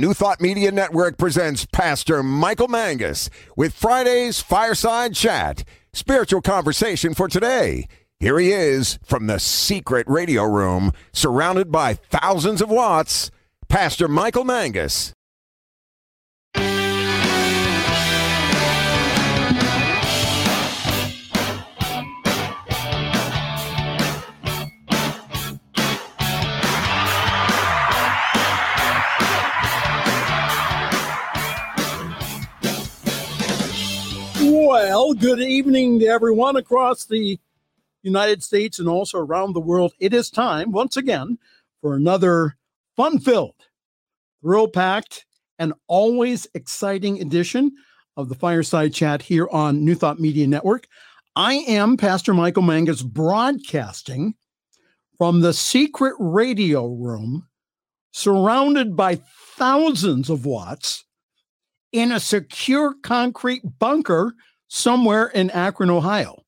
New Thought Media Network presents Pastor Michael Mangus with Friday's Fireside Chat, spiritual conversation for today. Here he is from the secret radio room, surrounded by thousands of watts, Pastor Michael Mangus. Well, good evening to everyone across the United States and also around the world. It is time once again for another fun filled, thrill packed, and always exciting edition of the Fireside Chat here on New Thought Media Network. I am Pastor Michael Mangus broadcasting from the secret radio room surrounded by thousands of watts in a secure concrete bunker somewhere in Akron, Ohio.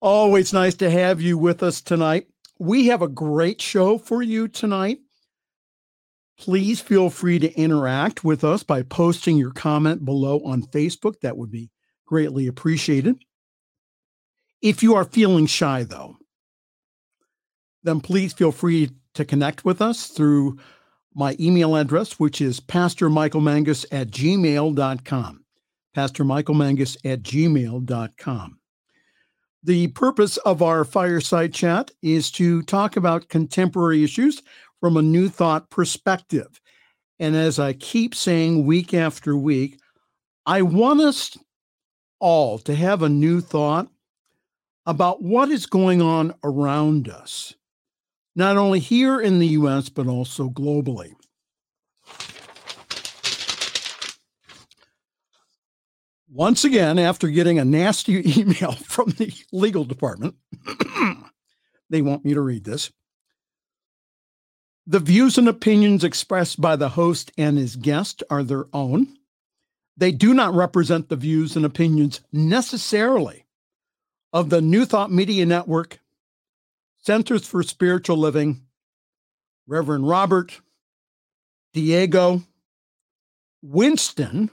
Always nice to have you with us tonight. We have a great show for you tonight. Please feel free to interact with us by posting your comment below on Facebook. That would be greatly appreciated. If you are feeling shy, though, then please feel free to connect with us through my email address, which is pastormichaelmangus at gmail.com. Pastormichaelmangus at gmail.com. The purpose of our fireside chat is to talk about contemporary issues from a new thought perspective. And as I keep saying week after week, I want us all to have a new thought about what is going on around us not only here in the US, but also globally. Once again, after getting a nasty email from the legal department, they want me to read this. The views and opinions expressed by the host and his guest are their own. They do not represent the views and opinions necessarily of the New Thought Media Network Centers for Spiritual Living, Reverend Robert, Diego, Winston,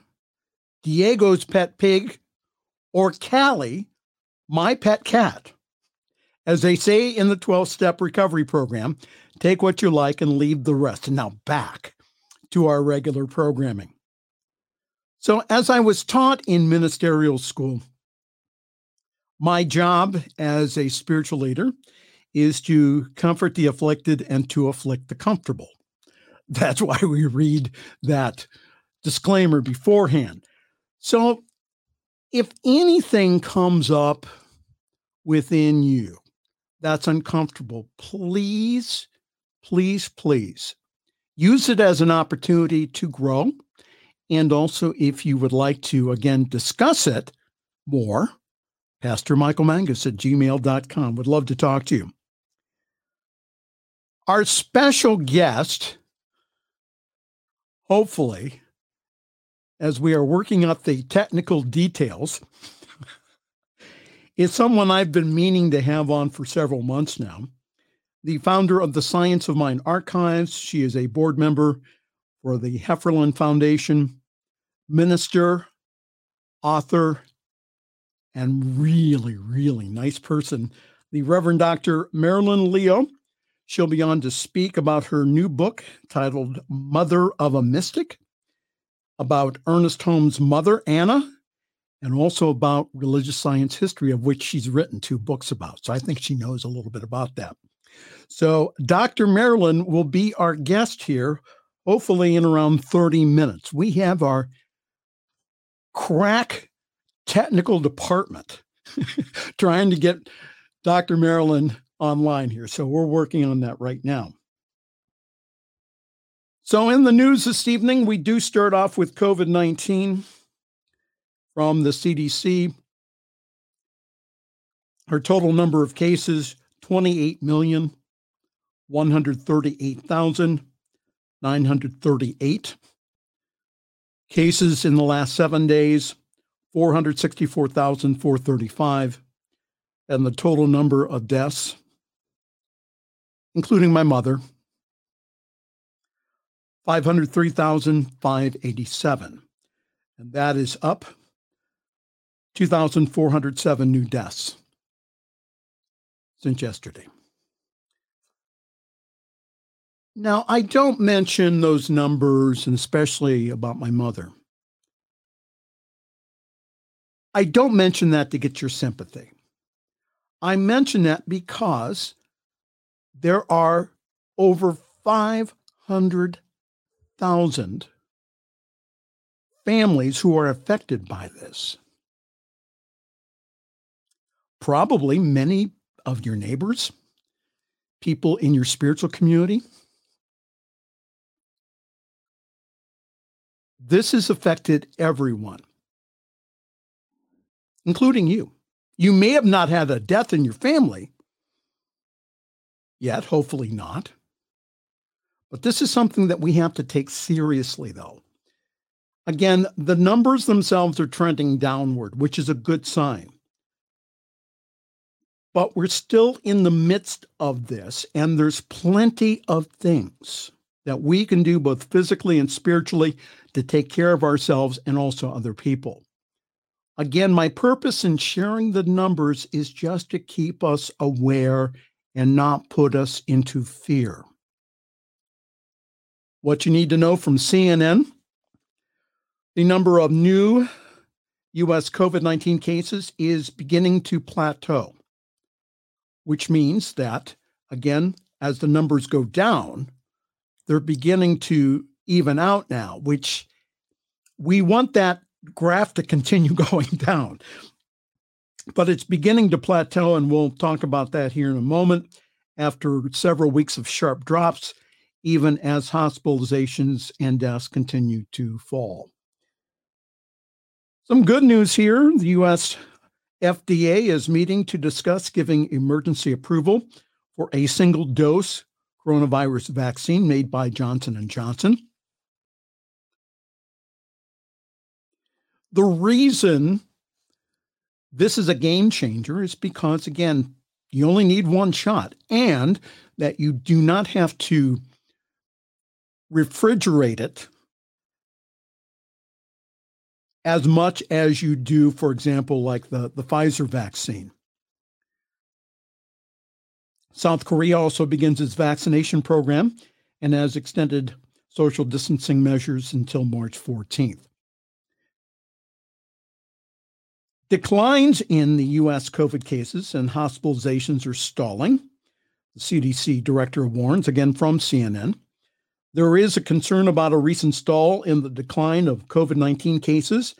Diego's pet pig, or Callie, my pet cat. As they say in the 12 step recovery program, take what you like and leave the rest. Now back to our regular programming. So, as I was taught in ministerial school, my job as a spiritual leader is to comfort the afflicted and to afflict the comfortable. That's why we read that disclaimer beforehand. So, if anything comes up within you that's uncomfortable, please, please, please use it as an opportunity to grow. And also, if you would like to, again, discuss it more, Pastor Michael Mangus at gmail.com. Would love to talk to you. Our special guest, hopefully, as we are working out the technical details, is someone I've been meaning to have on for several months now. The founder of the Science of Mind Archives. She is a board member for the Hefferland Foundation, minister, author, and really, really nice person. The Reverend Dr. Marilyn Leo She'll be on to speak about her new book titled Mother of a Mystic, about Ernest Holmes' mother, Anna, and also about religious science history, of which she's written two books about. So I think she knows a little bit about that. So Dr. Marilyn will be our guest here, hopefully in around 30 minutes. We have our crack technical department trying to get Dr. Marilyn online here. So we're working on that right now. So, in the news this evening, we do start off with COVID 19 from the CDC. Our total number of cases 28,138,938. Cases in the last seven days 464,435. And the total number of deaths including my mother, 503,587. And that is up 2,407 new deaths since yesterday. Now, I don't mention those numbers, and especially about my mother. I don't mention that to get your sympathy. I mention that because there are over 500,000 families who are affected by this. Probably many of your neighbors, people in your spiritual community. This has affected everyone, including you. You may have not had a death in your family yet, hopefully not. But this is something that we have to take seriously, though. Again, the numbers themselves are trending downward, which is a good sign. But we're still in the midst of this, and there's plenty of things that we can do both physically and spiritually to take care of ourselves and also other people. Again, my purpose in sharing the numbers is just to keep us aware and not put us into fear. What you need to know from CNN the number of new U.S. COVID 19 cases is beginning to plateau, which means that, again, as the numbers go down, they're beginning to even out now, which we want that graph to continue going down. But it's beginning to plateau, and we'll talk about that here in a moment after several weeks of sharp drops, even as hospitalizations and deaths continue to fall. Some good news here the U.S. FDA is meeting to discuss giving emergency approval for a single dose coronavirus vaccine made by Johnson & Johnson. The reason this is a game changer is because, again, you only need one shot and that you do not have to refrigerate it as much as you do, for example, like the, the Pfizer vaccine. South Korea also begins its vaccination program and has extended social distancing measures until March 14th. Declines in the U.S. COVID cases and hospitalizations are stalling. The CDC director warns, again from CNN. There is a concern about a recent stall in the decline of COVID 19 cases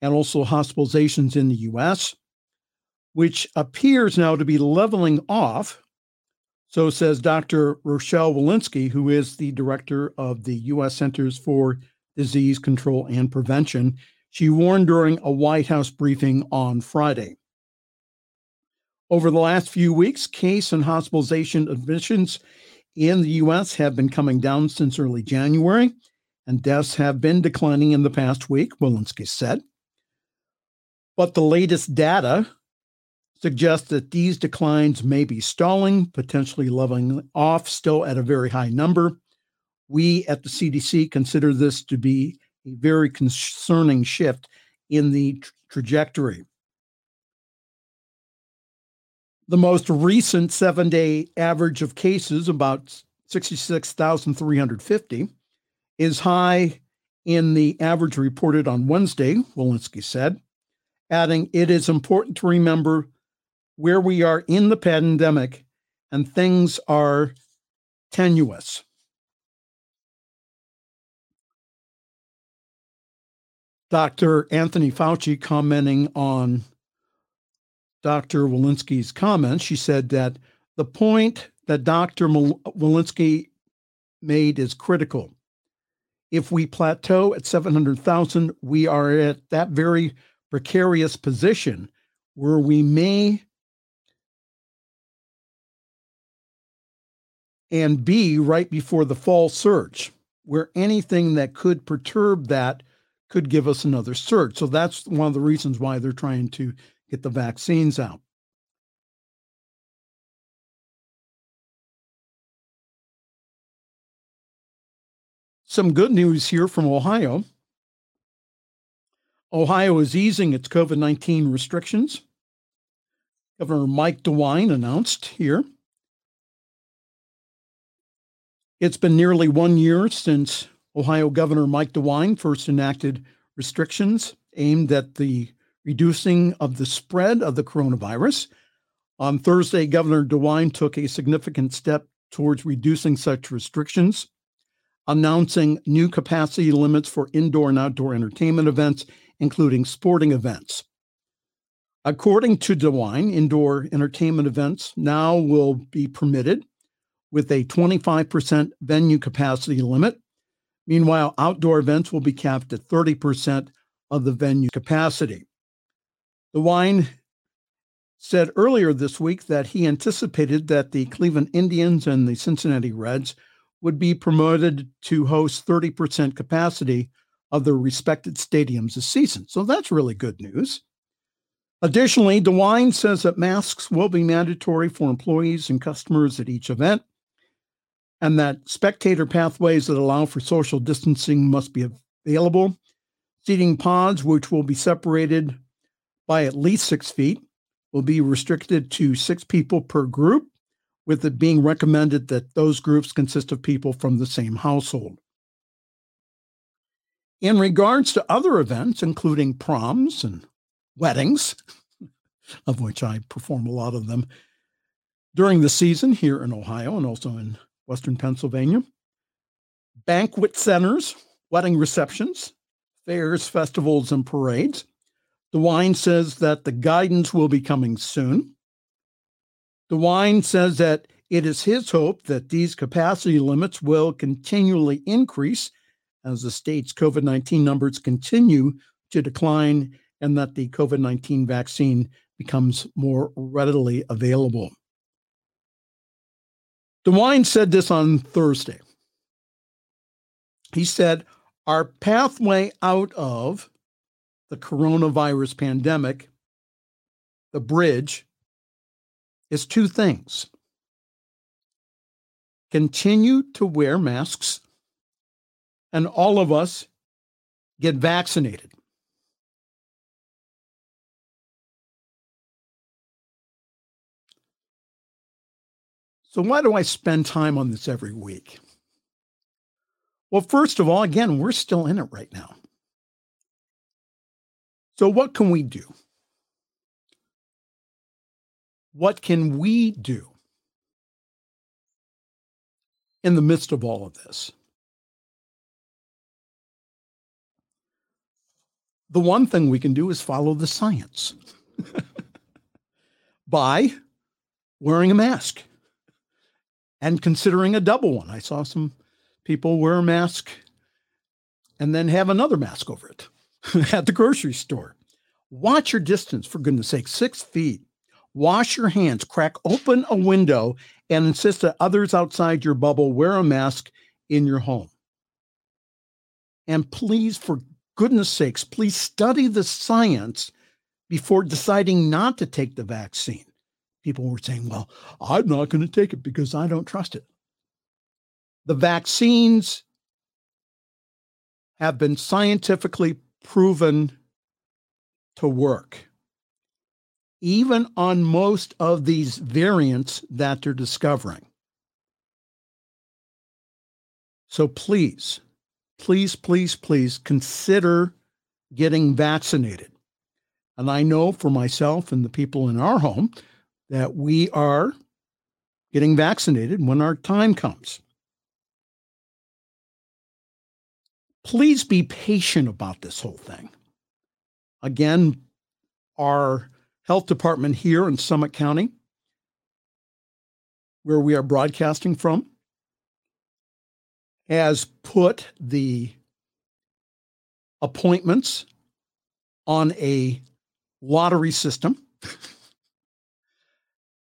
and also hospitalizations in the U.S., which appears now to be leveling off. So says Dr. Rochelle Walensky, who is the director of the U.S. Centers for Disease Control and Prevention she warned during a White House briefing on Friday. Over the last few weeks, case and hospitalization admissions in the U.S. have been coming down since early January, and deaths have been declining in the past week, Walensky said. But the latest data suggests that these declines may be stalling, potentially leveling off, still at a very high number. We at the CDC consider this to be a very concerning shift in the tra- trajectory. The most recent seven day average of cases, about 66,350, is high in the average reported on Wednesday, Walensky said, adding, It is important to remember where we are in the pandemic and things are tenuous. Dr. Anthony Fauci commenting on Dr. Walensky's comments, she said that the point that Dr. Walensky made is critical. If we plateau at 700,000, we are at that very precarious position where we may and be right before the fall surge, where anything that could perturb that could give us another surge. So that's one of the reasons why they're trying to get the vaccines out. Some good news here from Ohio. Ohio is easing its COVID 19 restrictions. Governor Mike DeWine announced here. It's been nearly one year since Ohio Governor Mike DeWine first enacted restrictions aimed at the reducing of the spread of the coronavirus. On Thursday, Governor DeWine took a significant step towards reducing such restrictions, announcing new capacity limits for indoor and outdoor entertainment events, including sporting events. According to DeWine, indoor entertainment events now will be permitted with a 25% venue capacity limit. Meanwhile, outdoor events will be capped at 30% of the venue capacity. DeWine said earlier this week that he anticipated that the Cleveland Indians and the Cincinnati Reds would be promoted to host 30% capacity of their respected stadiums this season. So that's really good news. Additionally, DeWine says that masks will be mandatory for employees and customers at each event, and that spectator pathways that allow for social distancing must be available. Seating pods, which will be separated by at least six feet, will be restricted to six people per group, with it being recommended that those groups consist of people from the same household. In regards to other events, including proms and weddings, of which I perform a lot of them during the season here in Ohio and also in Western Pennsylvania. Banquet centers, wedding receptions, fairs, festivals, and parades. DeWine says that the guidance will be coming soon. DeWine says that it is his hope that these capacity limits will continually increase as the state's COVID 19 numbers continue to decline and that the COVID 19 vaccine becomes more readily available. DeWine said this on Thursday. He said, Our pathway out of the coronavirus pandemic, the bridge, is two things continue to wear masks, and all of us get vaccinated. So, why do I spend time on this every week? Well, first of all, again, we're still in it right now. So, what can we do? What can we do in the midst of all of this? The one thing we can do is follow the science by wearing a mask and considering a double one. I saw some people wear a mask and then have another mask over it at the grocery store. Watch your distance, for goodness sake, six feet. Wash your hands, crack open a window, and insist that others outside your bubble wear a mask in your home. And please, for goodness sakes, please study the science before deciding not to take the vaccine people were saying, well, I'm not going to take it because I don't trust it. The vaccines have been scientifically proven to work, even on most of these variants that they're discovering. So please, please, please, please consider getting vaccinated. And I know for myself and the people in our home, that we are getting vaccinated when our time comes. Please be patient about this whole thing. Again, our health department here in Summit County, where we are broadcasting from, has put the appointments on a lottery system.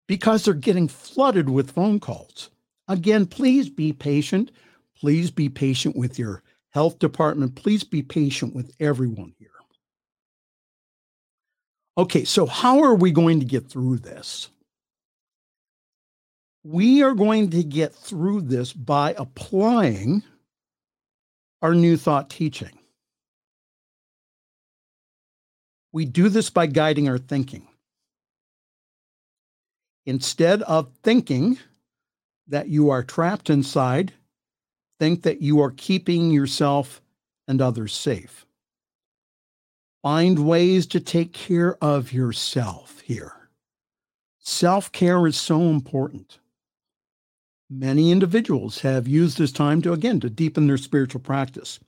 because they're getting flooded with phone calls. Again, please be patient. Please be patient with your health department. Please be patient with everyone here. Okay, so how are we going to get through this? We are going to get through this by applying our new thought teaching. We do this by guiding our thinking. Instead of thinking that you are trapped inside, think that you are keeping yourself and others safe. Find ways to take care of yourself here. Self care is so important. Many individuals have used this time to, again, to deepen their spiritual practice.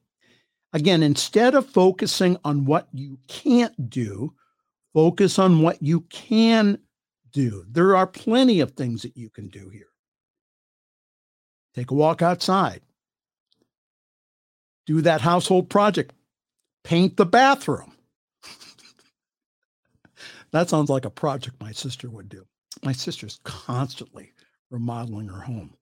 Again, instead of focusing on what you can't do, focus on what you can do. There are plenty of things that you can do here. Take a walk outside. Do that household project. Paint the bathroom. that sounds like a project my sister would do. My sister's constantly remodeling her home.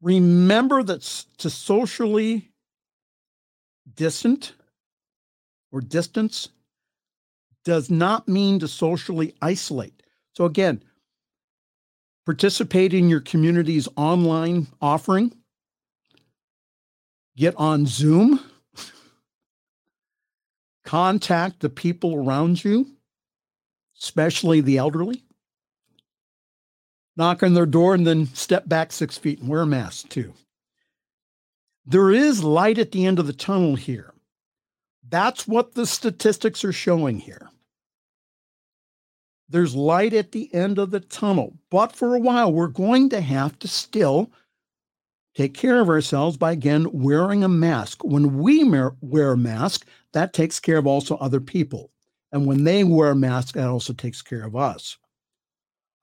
Remember that to socially distant or distance does not mean to socially isolate. So, again, participate in your community's online offering, get on Zoom, contact the people around you, especially the elderly knock on their door, and then step back six feet and wear a mask too. There is light at the end of the tunnel here. That's what the statistics are showing here. There's light at the end of the tunnel, but for a while, we're going to have to still take care of ourselves by again wearing a mask. When we wear a mask, that takes care of also other people. And when they wear a mask, that also takes care of us.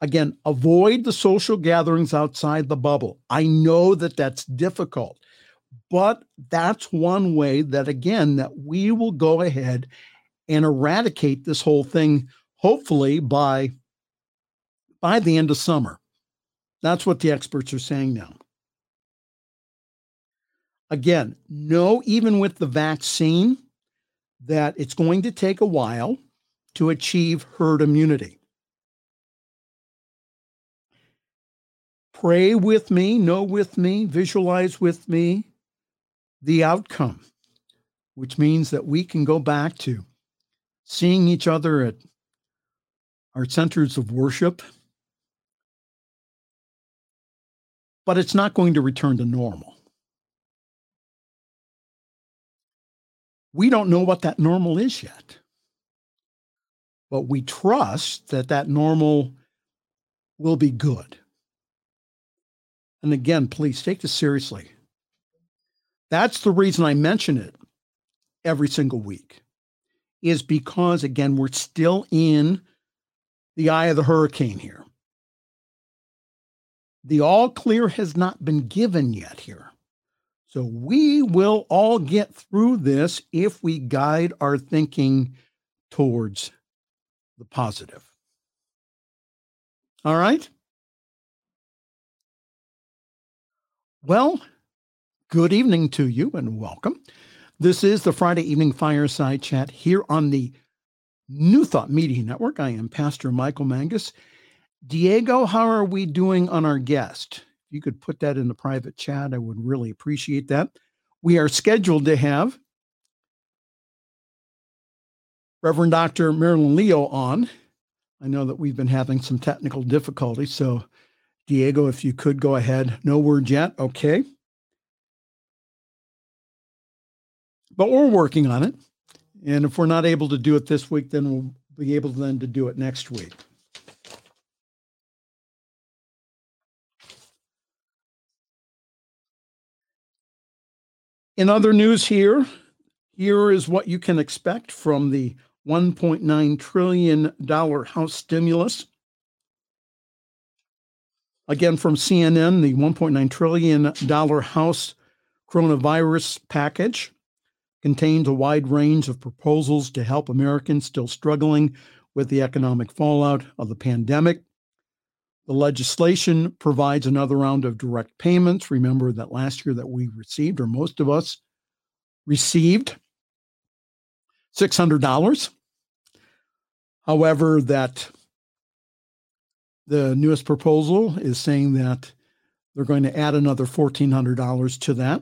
Again, avoid the social gatherings outside the bubble. I know that that's difficult, but that's one way that, again, that we will go ahead and eradicate this whole thing, hopefully by by the end of summer. That's what the experts are saying now. Again, know even with the vaccine that it's going to take a while to achieve herd immunity. Pray with me, know with me, visualize with me the outcome, which means that we can go back to seeing each other at our centers of worship. But it's not going to return to normal. We don't know what that normal is yet. But we trust that that normal will be good. And again, please take this seriously. That's the reason I mention it every single week, is because, again, we're still in the eye of the hurricane here. The all clear has not been given yet here. So we will all get through this if we guide our thinking towards the positive. All right? Well, good evening to you and welcome. This is the Friday Evening Fireside Chat here on the New Thought Media Network. I am Pastor Michael Mangus. Diego, how are we doing on our guest? If you could put that in the private chat, I would really appreciate that. We are scheduled to have Reverend Dr. Marilyn Leo on. I know that we've been having some technical difficulties, so Diego, if you could go ahead. No word yet. Okay. But we're working on it. And if we're not able to do it this week, then we'll be able then to do it next week. In other news here, here is what you can expect from the $1.9 trillion House stimulus. Again, from CNN, the $1.9 trillion House coronavirus package contains a wide range of proposals to help Americans still struggling with the economic fallout of the pandemic. The legislation provides another round of direct payments. Remember that last year that we received, or most of us received, $600. However, that the newest proposal is saying that They're going to add another $1,400 to that,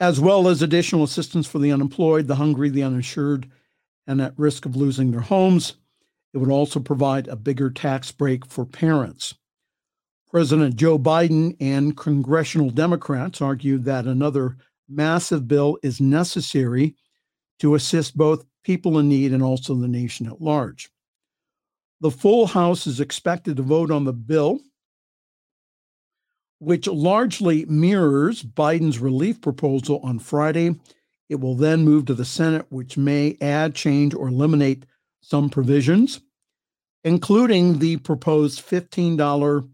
as well as additional assistance for the unemployed, the hungry, the uninsured, and at risk of losing their homes. It would also provide a bigger tax break for parents. President Joe Biden and congressional Democrats argued that another massive bill is necessary to assist both people in need and also the nation at large. The full House is expected to vote on the bill, which largely mirrors Biden's relief proposal on Friday. It will then move to the Senate, which may add, change, or eliminate some provisions, including the proposed $15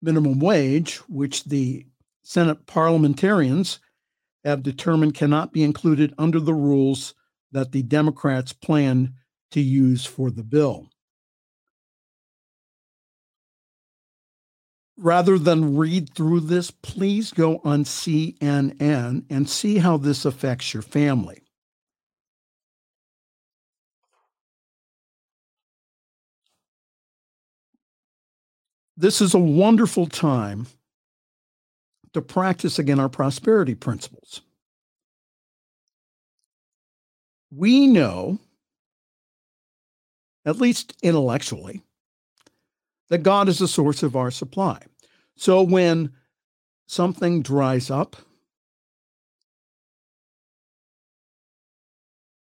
minimum wage, which the Senate parliamentarians have determined cannot be included under the rules that the Democrats plan to use for the bill. Rather than read through this, please go on CNN and see how this affects your family. This is a wonderful time to practice again our prosperity principles. We know, at least intellectually, that God is the source of our supply. So when something dries up,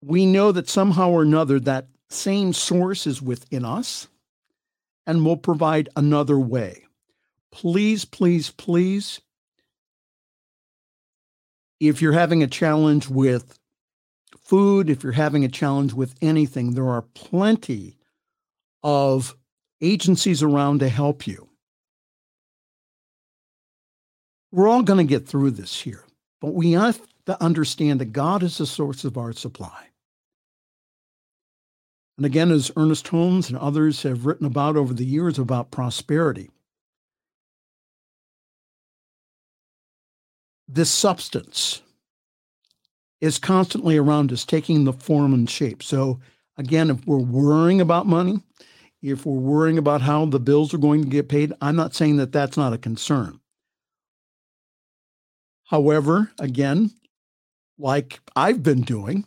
we know that somehow or another that same source is within us and will provide another way. Please, please, please, if you're having a challenge with food, if you're having a challenge with anything, there are plenty of agencies around to help you. We're all going to get through this here, but we have to understand that God is the source of our supply. And again, as Ernest Holmes and others have written about over the years about prosperity, this substance is constantly around us, taking the form and shape. So, again, if we're worrying about money, if we're worrying about how the bills are going to get paid, I'm not saying that that's not a concern. However, again, like I've been doing,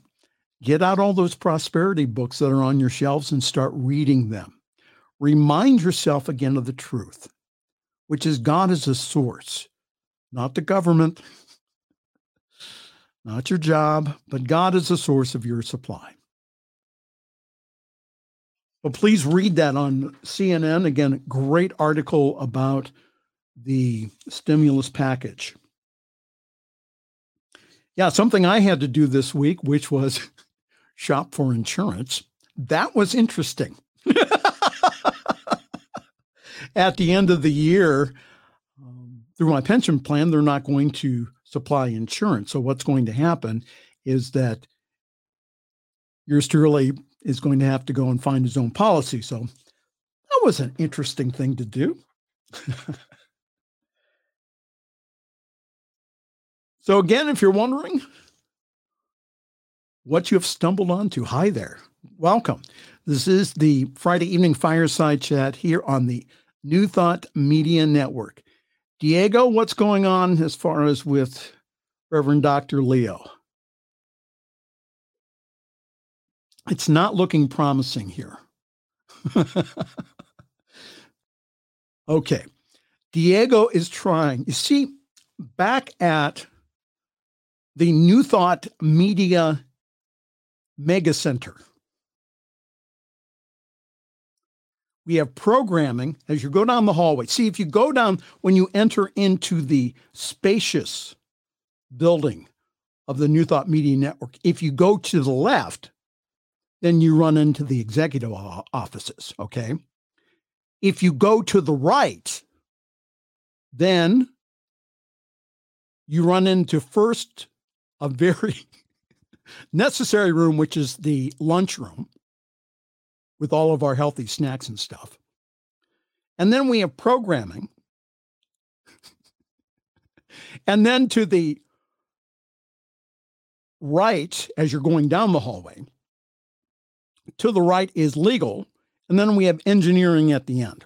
Get out all those prosperity books that are on your shelves and start reading them. Remind yourself again of the truth, which is God is the source, not the government, not your job, but God is the source of your supply. But please read that on CNN. Again, great article about the stimulus package. Yeah, something I had to do this week, which was shop for insurance. That was interesting. At the end of the year, um, through my pension plan, they're not going to supply insurance. So, what's going to happen is that yours truly is going to have to go and find his own policy. So, that was an interesting thing to do. so, again, if you're wondering, what you have stumbled onto. Hi there. Welcome. This is the Friday evening fireside chat here on the New Thought Media Network. Diego, what's going on as far as with Reverend Dr. Leo? It's not looking promising here. okay. Diego is trying. You see, back at the New Thought Media mega center. We have programming as you go down the hallway. See, if you go down when you enter into the spacious building of the New Thought Media Network, if you go to the left, then you run into the executive offices. Okay. If you go to the right, then you run into first a very necessary room, which is the lunchroom with all of our healthy snacks and stuff. And then we have programming. and then to the right, as you're going down the hallway, to the right is legal. And then we have engineering at the end.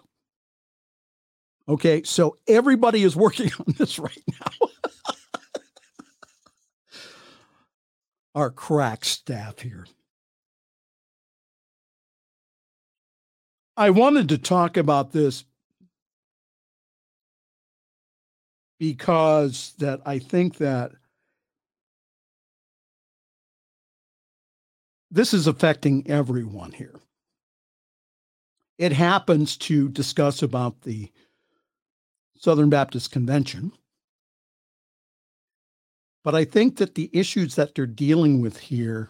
Okay, so everybody is working on this right now. Our crack staff here. I wanted to talk about this because that I think that this is affecting everyone here. It happens to discuss about the Southern Baptist Convention. But I think that the issues that they're dealing with here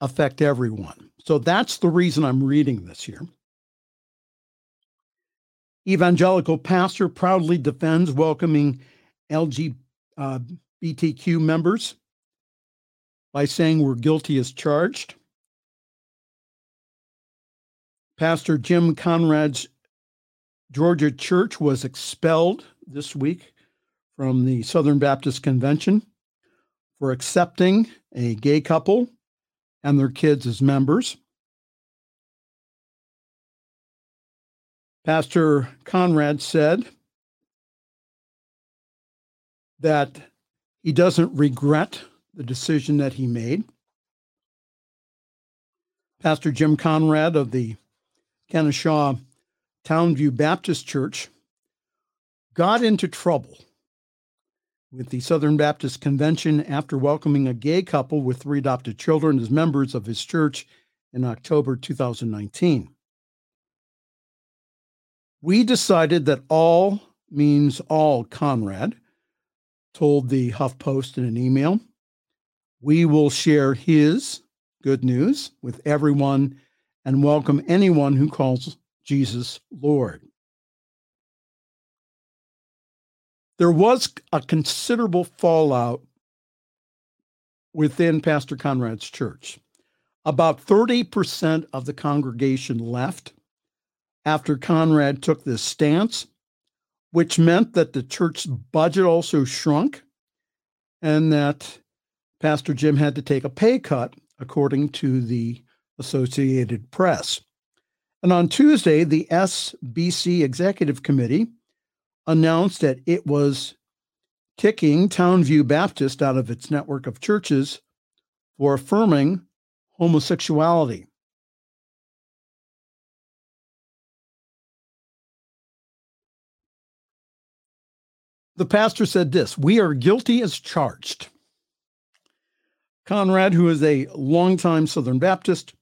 affect everyone. So that's the reason I'm reading this here. Evangelical pastor proudly defends welcoming LGBTQ uh, members by saying we're guilty as charged. Pastor Jim Conrad's Georgia Church was expelled this week from the Southern Baptist Convention for accepting a gay couple and their kids as members. Pastor Conrad said that he doesn't regret the decision that he made. Pastor Jim Conrad of the Kennesaw Townview Baptist Church got into trouble with the Southern Baptist Convention after welcoming a gay couple with three adopted children as members of his church in October 2019. We decided that all means all, Conrad told the HuffPost in an email. We will share his good news with everyone and welcome anyone who calls Jesus Lord. There was a considerable fallout within Pastor Conrad's church. About 30% of the congregation left after Conrad took this stance, which meant that the church's budget also shrunk and that Pastor Jim had to take a pay cut, according to the Associated Press. And on Tuesday, the SBC Executive Committee announced that it was kicking Townview Baptist out of its network of churches for affirming homosexuality. The pastor said this We are guilty as charged. Conrad, who is a longtime Southern Baptist,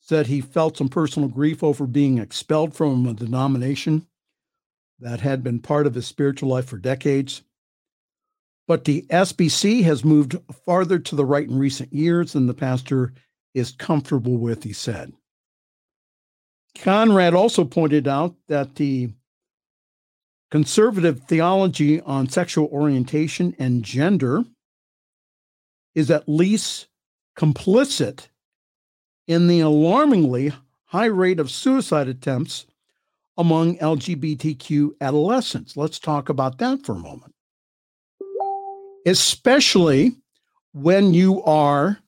said he felt some personal grief over being expelled from a denomination that had been part of his spiritual life for decades. But the SBC has moved farther to the right in recent years than the pastor is comfortable with, he said. Conrad also pointed out that the Conservative theology on sexual orientation and gender is at least complicit in the alarmingly high rate of suicide attempts among LGBTQ adolescents. Let's talk about that for a moment. Especially when you are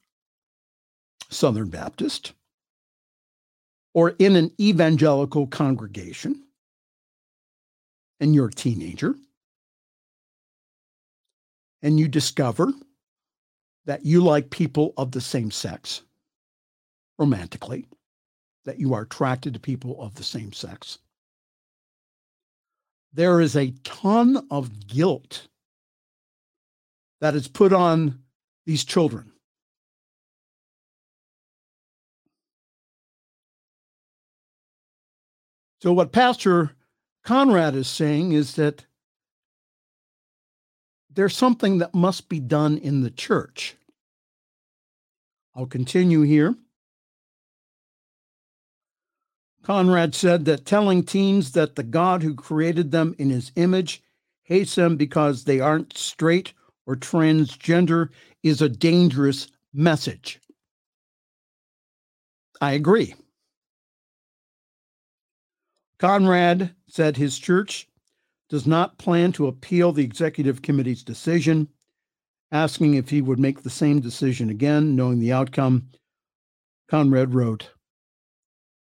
Southern Baptist or in an evangelical congregation and you're a teenager and you discover that you like people of the same sex romantically, that you are attracted to people of the same sex, there is a ton of guilt that is put on these children. So, what Pastor Conrad is saying is that there's something that must be done in the church. I'll continue here. Conrad said that telling teens that the God who created them in his image hates them because they aren't straight or transgender is a dangerous message. I agree. Conrad said his church does not plan to appeal the executive committee's decision, asking if he would make the same decision again, knowing the outcome. Conrad wrote,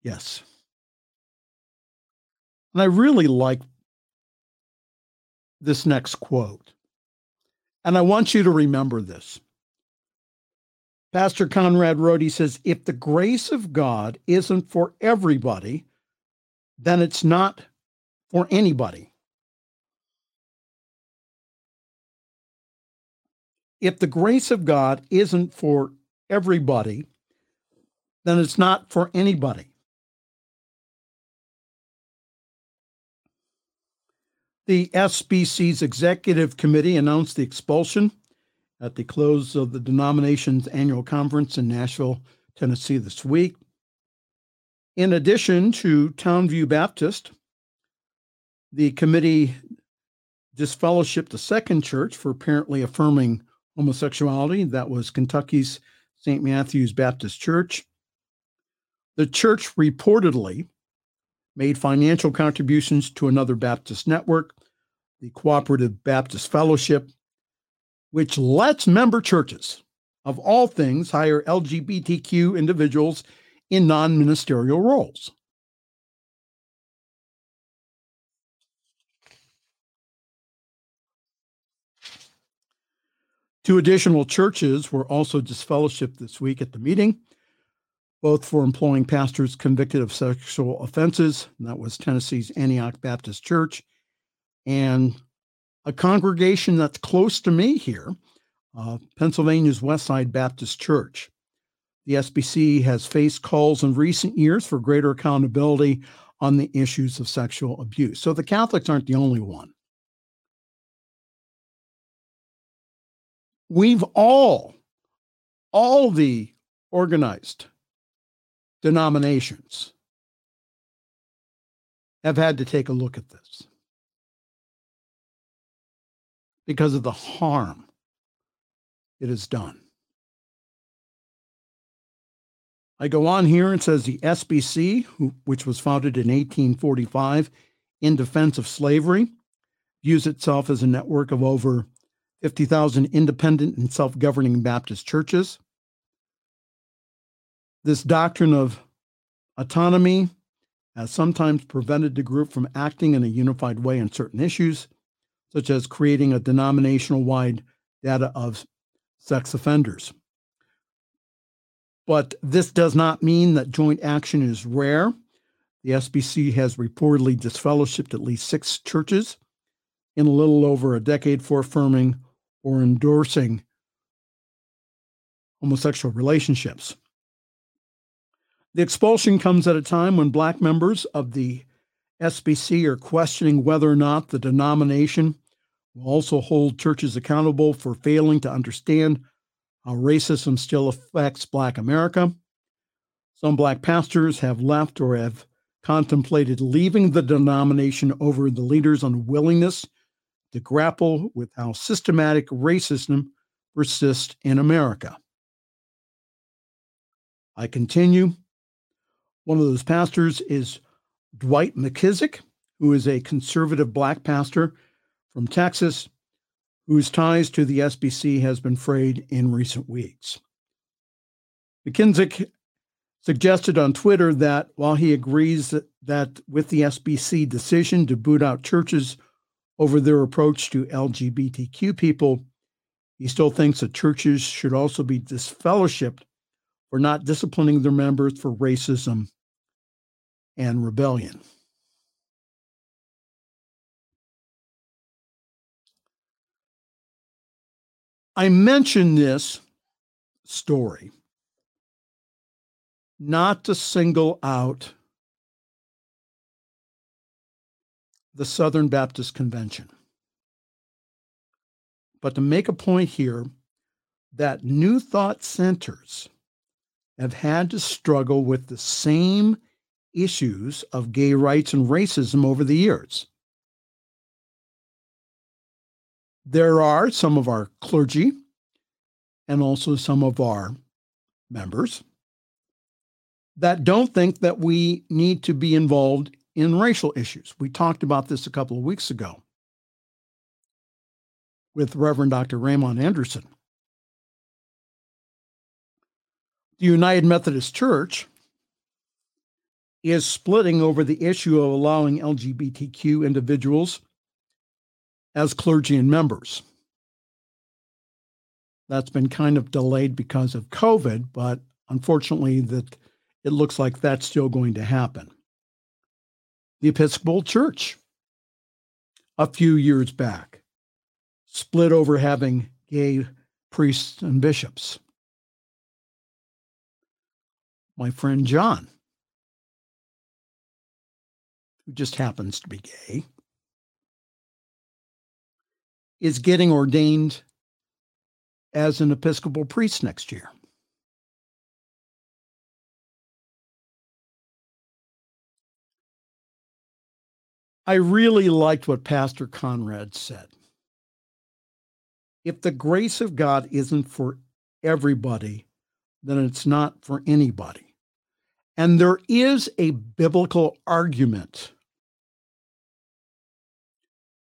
Yes. And I really like this next quote. And I want you to remember this. Pastor Conrad wrote, he says, if the grace of God isn't for everybody, then it's not for anybody. If the grace of God isn't for everybody, then it's not for anybody. The SBC's executive committee announced the expulsion at the close of the denomination's annual conference in Nashville, Tennessee this week. In addition to Towne View Baptist, the committee disfellowshipped a second church for apparently affirming homosexuality. That was Kentucky's St. Matthew's Baptist Church. The church reportedly made financial contributions to another Baptist network, the Cooperative Baptist Fellowship, which lets member churches of all things hire LGBTQ individuals in non ministerial roles. Two additional churches were also disfellowshipped this week at the meeting, both for employing pastors convicted of sexual offenses. that was Tennessee's Antioch Baptist Church and a congregation that's close to me here, uh, Pennsylvania's Westside Baptist Church. The SBC has faced calls in recent years for greater accountability on the issues of sexual abuse. So the Catholics aren't the only one. We've all, all the organized denominations have had to take a look at this because of the harm it has done. I go on here and says the SBC, which was founded in 1845 in defense of slavery, views itself as a network of over 50,000 independent and self governing Baptist churches. This doctrine of autonomy has sometimes prevented the group from acting in a unified way on certain issues, such as creating a denominational wide data of sex offenders. But this does not mean that joint action is rare. The SBC has reportedly disfellowshipped at least six churches in a little over a decade for affirming or endorsing homosexual relationships. The expulsion comes at a time when Black members of the SBC are questioning whether or not the denomination will also hold churches accountable for failing to understand how racism still affects Black America. Some Black pastors have left or have contemplated leaving the denomination over the leader's unwillingness to grapple with how systematic racism persists in America. I continue. One of those pastors is Dwight McKissic, who is a conservative black pastor from Texas, whose ties to the SBC has been frayed in recent weeks. McKissic suggested on Twitter that while he agrees that, that with the SBC decision to boot out churches over their approach to LGBTQ people, he still thinks that churches should also be disfellowshipped for not disciplining their members for racism and rebellion. I mention this story not to single out the Southern Baptist Convention, but to make a point here that New Thought centers have had to struggle with the same issues of gay rights and racism over the years. There are some of our clergy and also some of our members that don't think that we need to be involved in racial issues. We talked about this a couple of weeks ago with Reverend Dr. Raymond Anderson. The United Methodist Church is splitting over the issue of allowing LGBTQ individuals as clergy and members. That's been kind of delayed because of COVID, but unfortunately that it looks like that's still going to happen. The Episcopal Church a few years back split over having gay priests and bishops. My friend John, who just happens to be gay, is getting ordained as an Episcopal priest next year. I really liked what Pastor Conrad said. If the grace of God isn't for everybody, then it's not for anybody. And there is a biblical argument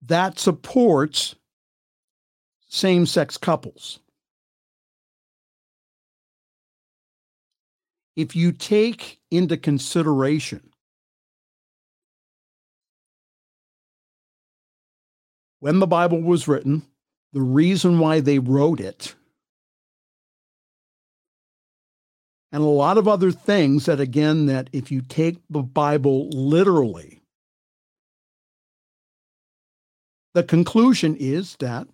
that supports same sex couples. If you take into consideration when the Bible was written, the reason why they wrote it, and a lot of other things that, again, that if you take the Bible literally, the conclusion is that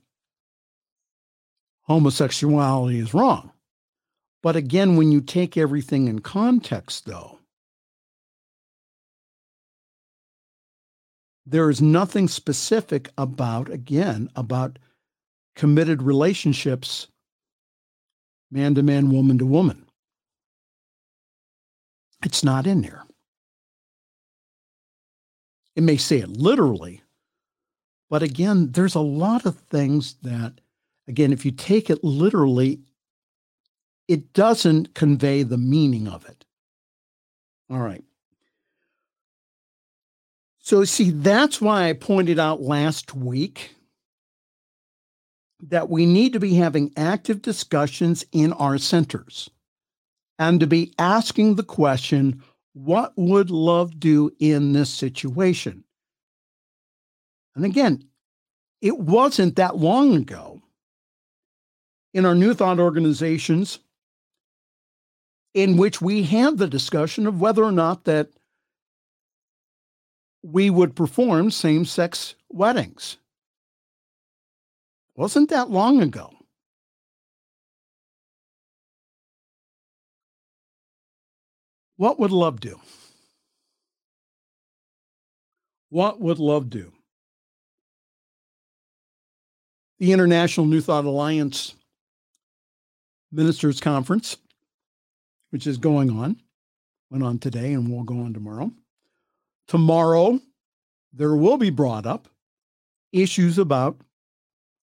homosexuality is wrong. But again, when you take everything in context, though, there is nothing specific about, again, about committed relationships, man to man, woman to woman. It's not in there. It may say it literally, but again, there's a lot of things that, again, if you take it literally, it doesn't convey the meaning of it. All right. So, see, that's why I pointed out last week that we need to be having active discussions in our centers and to be asking the question what would love do in this situation? And again, it wasn't that long ago in our New Thought organizations in which we had the discussion of whether or not that we would perform same sex weddings. Wasn't that long ago. What would love do? What would love do? The International New Thought Alliance Ministers Conference, which is going on, went on today and will go on tomorrow. Tomorrow, there will be brought up issues about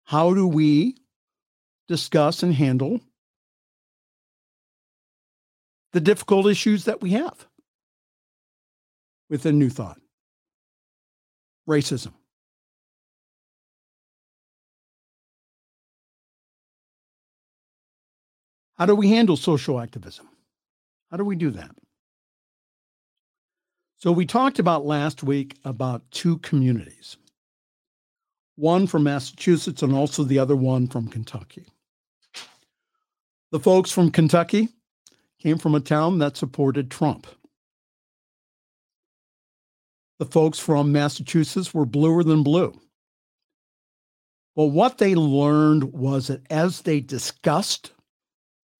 how do we discuss and handle the difficult issues that we have within New Thought racism. How do we handle social activism? How do we do that? So we talked about last week about two communities. One from Massachusetts and also the other one from Kentucky. The folks from Kentucky came from a town that supported Trump. The folks from Massachusetts were bluer than blue. Well, what they learned was that as they discussed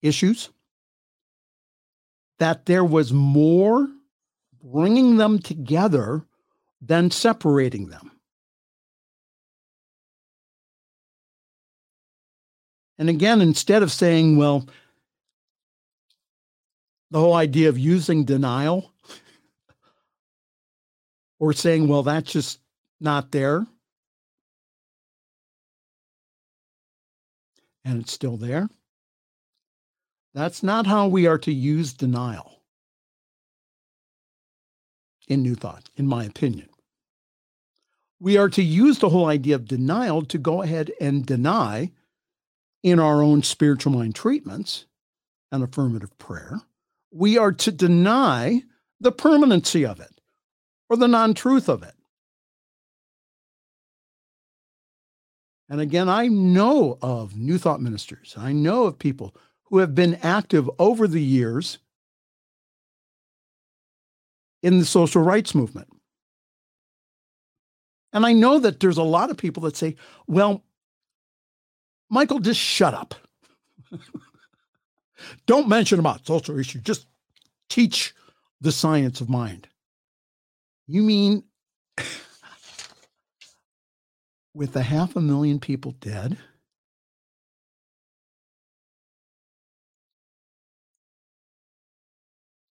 issues, that there was more bringing them together than separating them. And again, instead of saying, well, the whole idea of using denial or saying, well, that's just not there. And it's still there. That's not how we are to use denial in New Thought, in my opinion. We are to use the whole idea of denial to go ahead and deny in our own spiritual mind treatments and affirmative prayer. We are to deny the permanency of it or the non truth of it. And again, I know of New Thought ministers, I know of people who have been active over the years in the social rights movement. And I know that there's a lot of people that say, well, Michael, just shut up. Don't mention about social issues. Just teach the science of mind. You mean with a half a million people dead?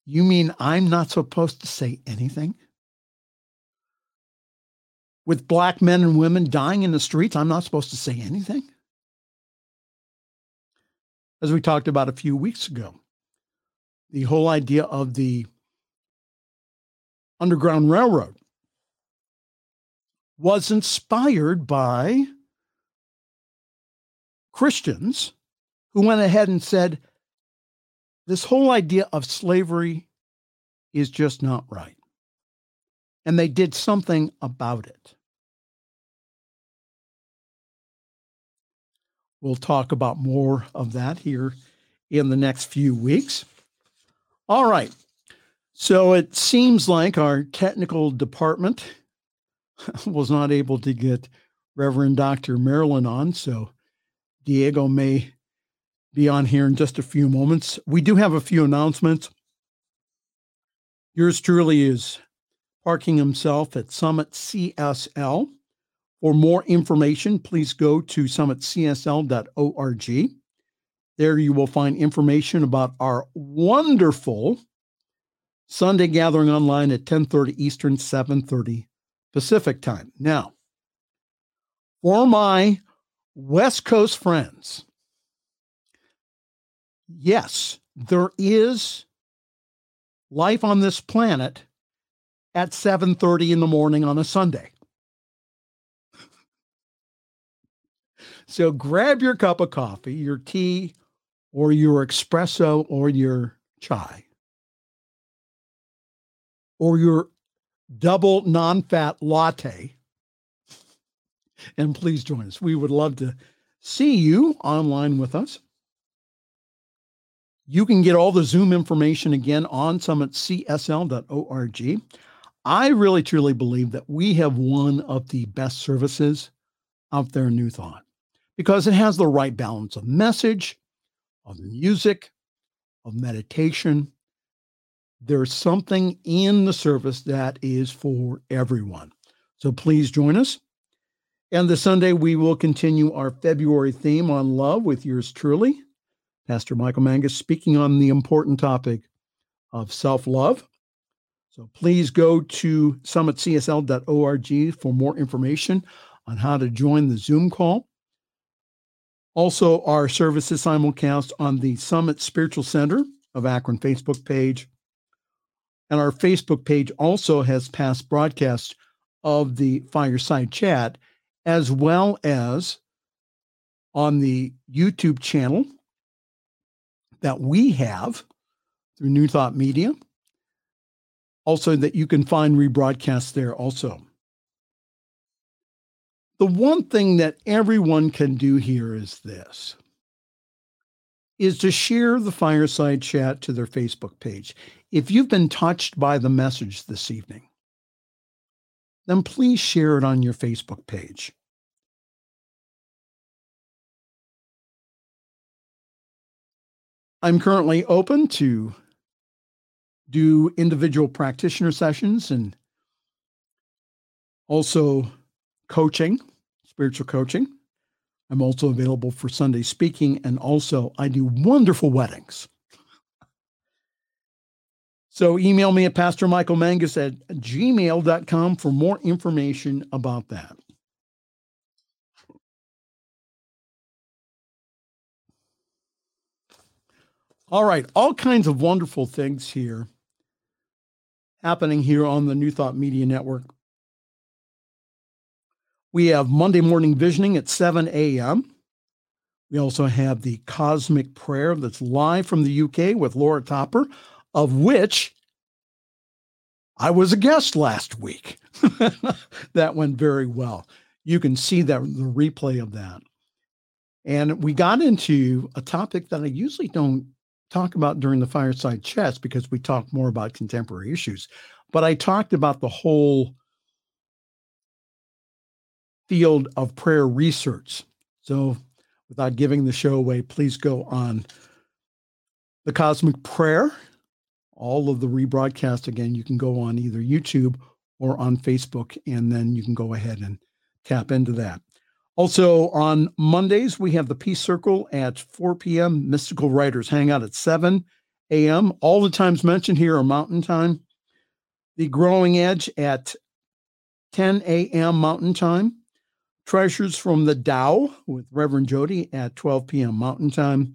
You mean I'm not supposed to say anything? With black men and women dying in the streets, I'm not supposed to say anything? As we talked about a few weeks ago, the whole idea of the Underground Railroad was inspired by Christians who went ahead and said, this whole idea of slavery is just not right. And they did something about it. We'll talk about more of that here in the next few weeks. All right. So it seems like our technical department was not able to get Reverend Dr. Marilyn on. So Diego may be on here in just a few moments. We do have a few announcements. Yours truly is parking himself at Summit CSL. For more information, please go to summitcsl.org. There you will find information about our wonderful Sunday gathering online at 10:30 Eastern, 7:30 Pacific time. Now, for my West Coast friends, yes, there is life on this planet at 7:30 in the morning on a Sunday. So grab your cup of coffee, your tea, or your espresso, or your chai, or your double non fat latte. And please join us. We would love to see you online with us. You can get all the Zoom information again on summitcsl.org. I really truly believe that we have one of the best services out there in New Thought because it has the right balance of message, of music, of meditation. There's something in the service that is for everyone. So please join us. And this Sunday, we will continue our February theme on love with yours truly, Pastor Michael Mangus, speaking on the important topic of self love. So please go to summitcsl.org for more information on how to join the Zoom call. Also, our services simulcast on the Summit Spiritual Center of Akron Facebook page. And our Facebook page also has past broadcasts of the Fireside Chat, as well as on the YouTube channel that we have through New Thought Media. Also, that you can find rebroadcasts there also. The one thing that everyone can do here is this is to share the fireside chat to their Facebook page. If you've been touched by the message this evening, then please share it on your Facebook page. I'm currently open to do individual practitioner sessions and also coaching, spiritual coaching. I'm also available for Sunday speaking, and also I do wonderful weddings. So email me at Pastor Michael Mangus at gmail.com for more information about that. All right, all kinds of wonderful things here happening here on the New Thought Media Network. We have Monday morning visioning at 7 a.m. We also have the cosmic prayer that's live from the UK with Laura Topper, of which I was a guest last week. that went very well. you can see that the replay of that. And we got into a topic that I usually don't talk about during the fireside chats because we talk more about contemporary issues. But I talked about the whole field of prayer research. So, without giving the show away, please go on the Cosmic Prayer. All of the rebroadcast again, you can go on either YouTube or on Facebook, and then you can go ahead and tap into that. Also, on Mondays, we have the Peace Circle at 4 p.m. Mystical Writers Hangout at 7 a.m. All the times mentioned here are Mountain Time. The Growing Edge at 10 a.m. Mountain Time. Treasures from the Tao with Reverend Jody at 12 p.m. Mountain Time.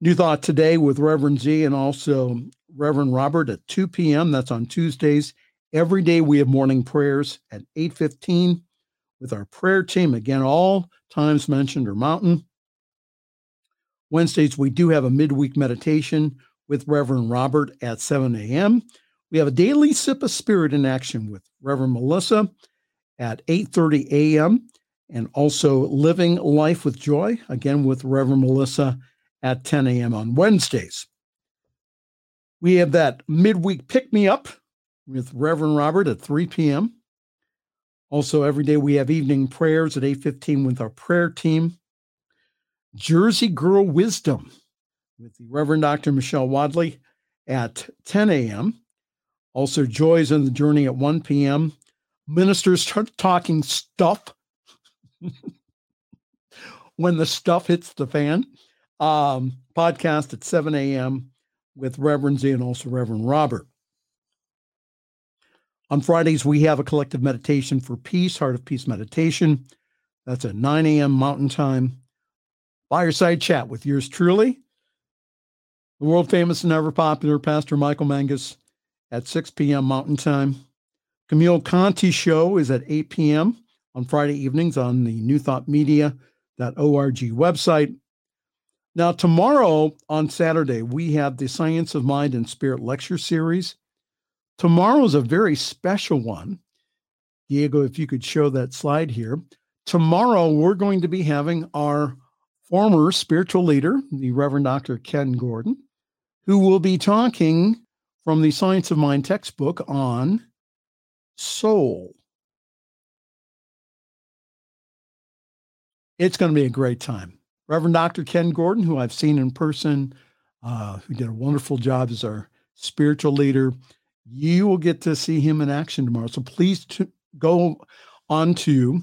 New Thought Today with Reverend Z and also Reverend Robert at 2 p.m. That's on Tuesdays. Every day we have morning prayers at 8:15 with our prayer team. Again, all times mentioned are mountain. Wednesdays we do have a midweek meditation with Reverend Robert at 7 a.m. We have a daily sip of spirit in action with Reverend Melissa at 8:30 a.m. and also Living Life with Joy again with Reverend Melissa at 10 a.m. on Wednesdays. We have that midweek pick me up with Reverend Robert at 3 p.m. Also, every day we have evening prayers at 8:15 with our prayer team. Jersey Girl Wisdom with the Reverend Dr. Michelle Wadleigh at 10 a.m. Also, Joys on the Journey at 1 p.m. Ministers start talking stuff when the stuff hits the fan. Um, podcast at 7 a.m. with Reverend Z and also Reverend Robert. On Fridays, we have a collective meditation for peace, Heart of Peace meditation. That's at 9 a.m. Mountain Time. Fireside chat with yours truly, the world famous and ever popular Pastor Michael Mangus at 6 p.m. Mountain Time. Camille Conti show is at 8 p.m. on Friday evenings on the New Thought Media.org website. Now, tomorrow on Saturday, we have the Science of Mind and Spirit lecture series. Tomorrow is a very special one. Diego, if you could show that slide here. Tomorrow, we're going to be having our former spiritual leader, the Reverend Dr. Ken Gordon, who will be talking from the Science of Mind textbook on soul. It's going to be a great time. Reverend Dr. Ken Gordon, who I've seen in person, uh, who did a wonderful job as our spiritual leader. You will get to see him in action tomorrow. So please go on to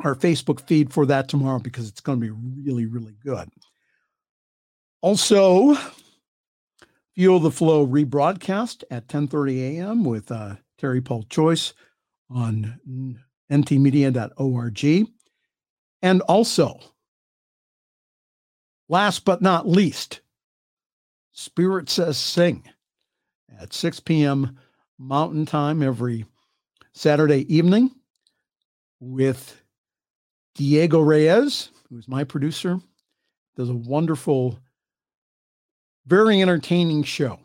our Facebook feed for that tomorrow because it's going to be really, really good. Also, Fuel the Flow rebroadcast at 10:30 a.m. with uh, Terry Paul Choice on ntmedia.org. And also, last but not least, Spirit Says Sing at 6 p.m. Mountain Time every Saturday evening with Diego Reyes, who's my producer, does a wonderful, very entertaining show.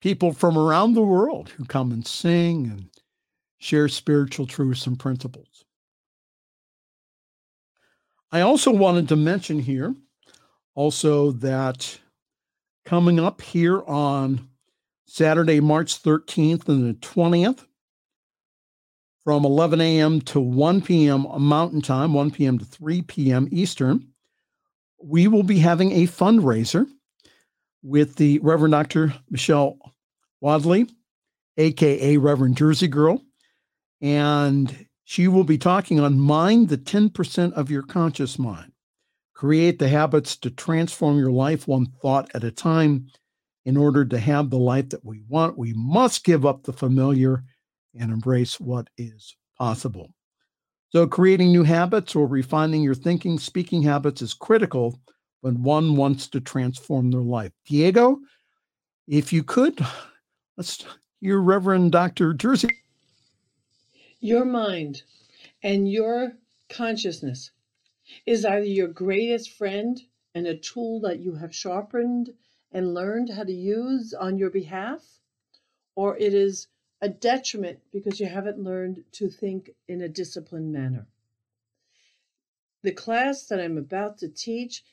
People from around the world who come and sing and share spiritual truths and principles. I also wanted to mention here also that coming up here on Saturday, March 13th and the 20th, from 11 a.m. to 1 p.m. Mountain Time, 1 p.m. to 3 p.m. Eastern, we will be having a fundraiser with the Reverend Dr. Michelle Wadleigh, aka Reverend Jersey Girl, and she will be talking on mind the 10% of your conscious mind. Create the habits to transform your life one thought at a time. In order to have the life that we want, we must give up the familiar and embrace what is possible. So, creating new habits or refining your thinking, speaking habits is critical when one wants to transform their life. Diego, if you could, let's hear Reverend Dr. Jersey. Your mind and your consciousness is either your greatest friend and a tool that you have sharpened and learned how to use on your behalf, or it is a detriment because you haven't learned to think in a disciplined manner. The class that I'm about to teach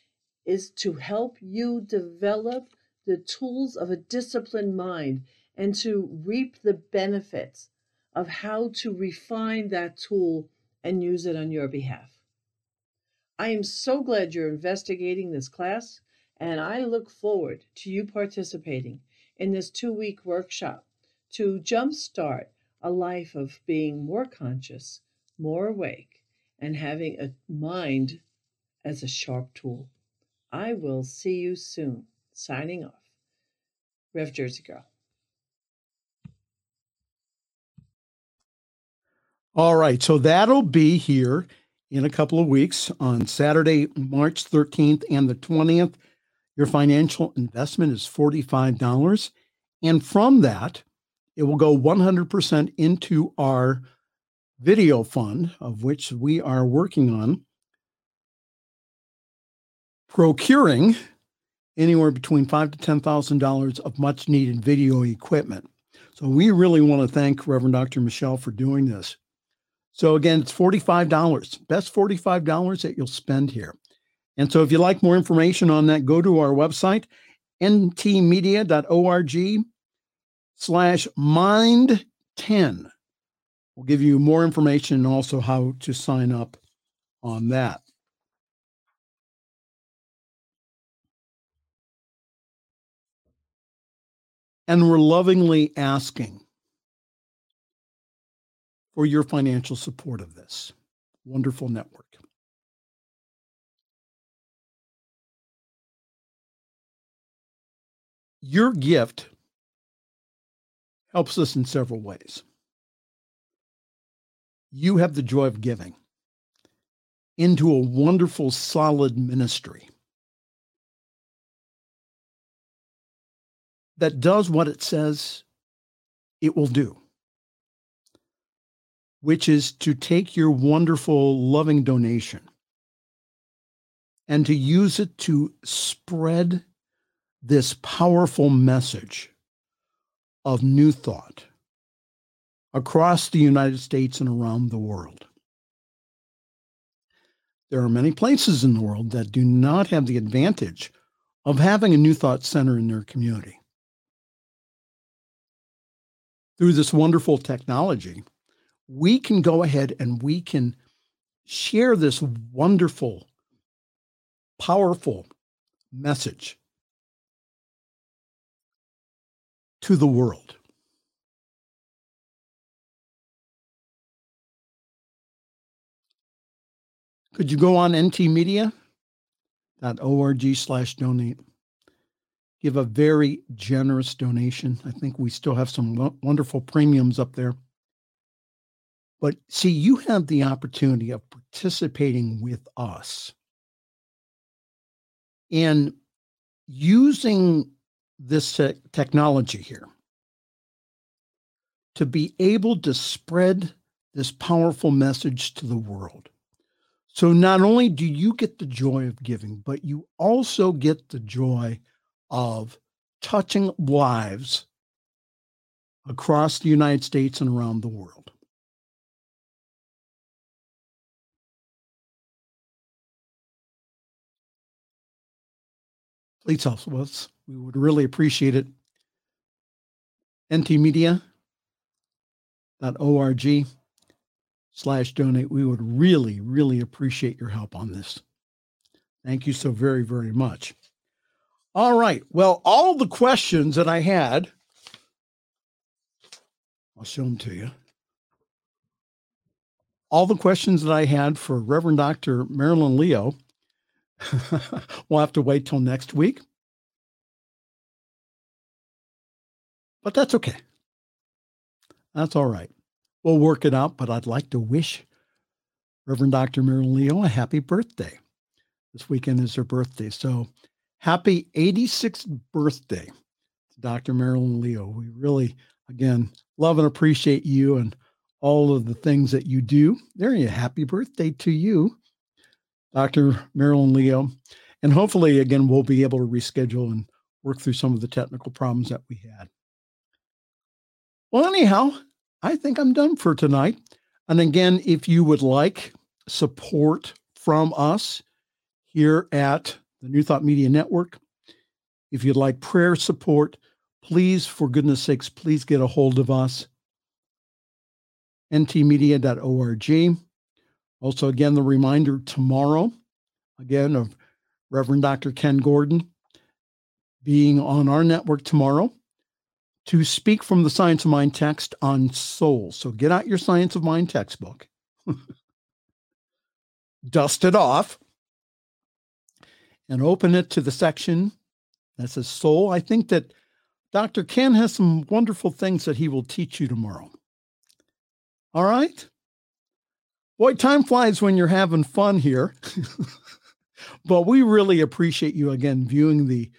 is to help you develop the tools of a disciplined mind and to reap the benefits of how to refine that tool and use it on your behalf. I am so glad you're investigating this class, and I look forward to you participating in this two week workshop to jumpstart a life of being more conscious, more awake, and having a mind as a sharp tool. I will see you soon. Signing off. Rev Jersey Girl. All right. So that'll be here in a couple of weeks on Saturday, March 13th and the 20th. Your financial investment is $45. And from that, it will go 100% into our video fund, of which we are working on procuring anywhere between five to ten thousand dollars of much needed video equipment. So we really want to thank Reverend Dr. Michelle for doing this. So again, it's $45, best $45 that you'll spend here. And so if you'd like more information on that, go to our website, ntmedia.org slash mind 10. We'll give you more information and also how to sign up on that. And we're lovingly asking for your financial support of this wonderful network. Your gift helps us in several ways. You have the joy of giving into a wonderful, solid ministry that does what it says it will do which is to take your wonderful, loving donation and to use it to spread this powerful message of new thought across the United States and around the world. There are many places in the world that do not have the advantage of having a New Thought Center in their community. Through this wonderful technology, we can go ahead and we can share this wonderful, powerful message to the world. Could you go on ntmedia.org slash donate? Give a very generous donation. I think we still have some wonderful premiums up there. But see, you have the opportunity of participating with us in using this te- technology here to be able to spread this powerful message to the world. So not only do you get the joy of giving, but you also get the joy of touching lives across the United States and around the world. please help us. We would really appreciate it. ntmedia.org slash donate. We would really, really appreciate your help on this. Thank you so very, very much. All right. Well, all the questions that I had, I'll show them to you. All the questions that I had for Reverend Dr. Marilyn Leo we'll have to wait till next week. But that's okay. That's all right. We'll work it out, but I'd like to wish Reverend Dr. Marilyn Leo a happy birthday. This weekend is her birthday. So happy 86th birthday to Dr. Marilyn Leo. We really, again, love and appreciate you and all of the things that you do. There you happy birthday to you. Dr. Marilyn Leo. And hopefully, again, we'll be able to reschedule and work through some of the technical problems that we had. Well, anyhow, I think I'm done for tonight. And again, if you would like support from us here at the New Thought Media Network, if you'd like prayer support, please, for goodness sakes, please get a hold of us. ntmedia.org. Also, again, the reminder tomorrow, again, of Reverend Dr. Ken Gordon being on our network tomorrow to speak from the Science of Mind text on soul. So get out your Science of Mind textbook, dust it off, and open it to the section that says soul. I think that Dr. Ken has some wonderful things that he will teach you tomorrow. All right? Boy, time flies when you're having fun here. but we really appreciate you again viewing the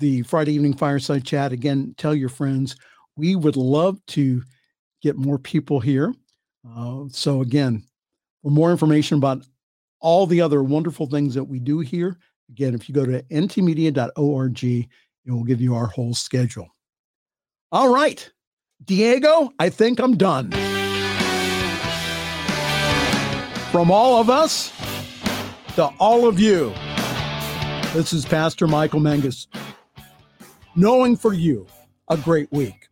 the Friday evening fireside chat. Again, tell your friends. We would love to get more people here. Uh, so, again, for more information about all the other wonderful things that we do here, again, if you go to ntmedia.org, it will give you our whole schedule. All right, Diego, I think I'm done. From all of us to all of you, this is Pastor Michael Mangus knowing for you a great week.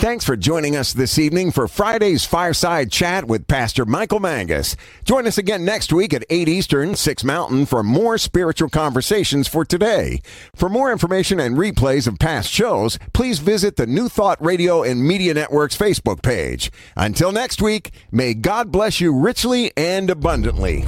Thanks for joining us this evening for Friday's Fireside Chat with Pastor Michael Mangus. Join us again next week at 8 Eastern, 6 Mountain for more spiritual conversations for today. For more information and replays of past shows, please visit the New Thought Radio and Media Network's Facebook page. Until next week, may God bless you richly and abundantly.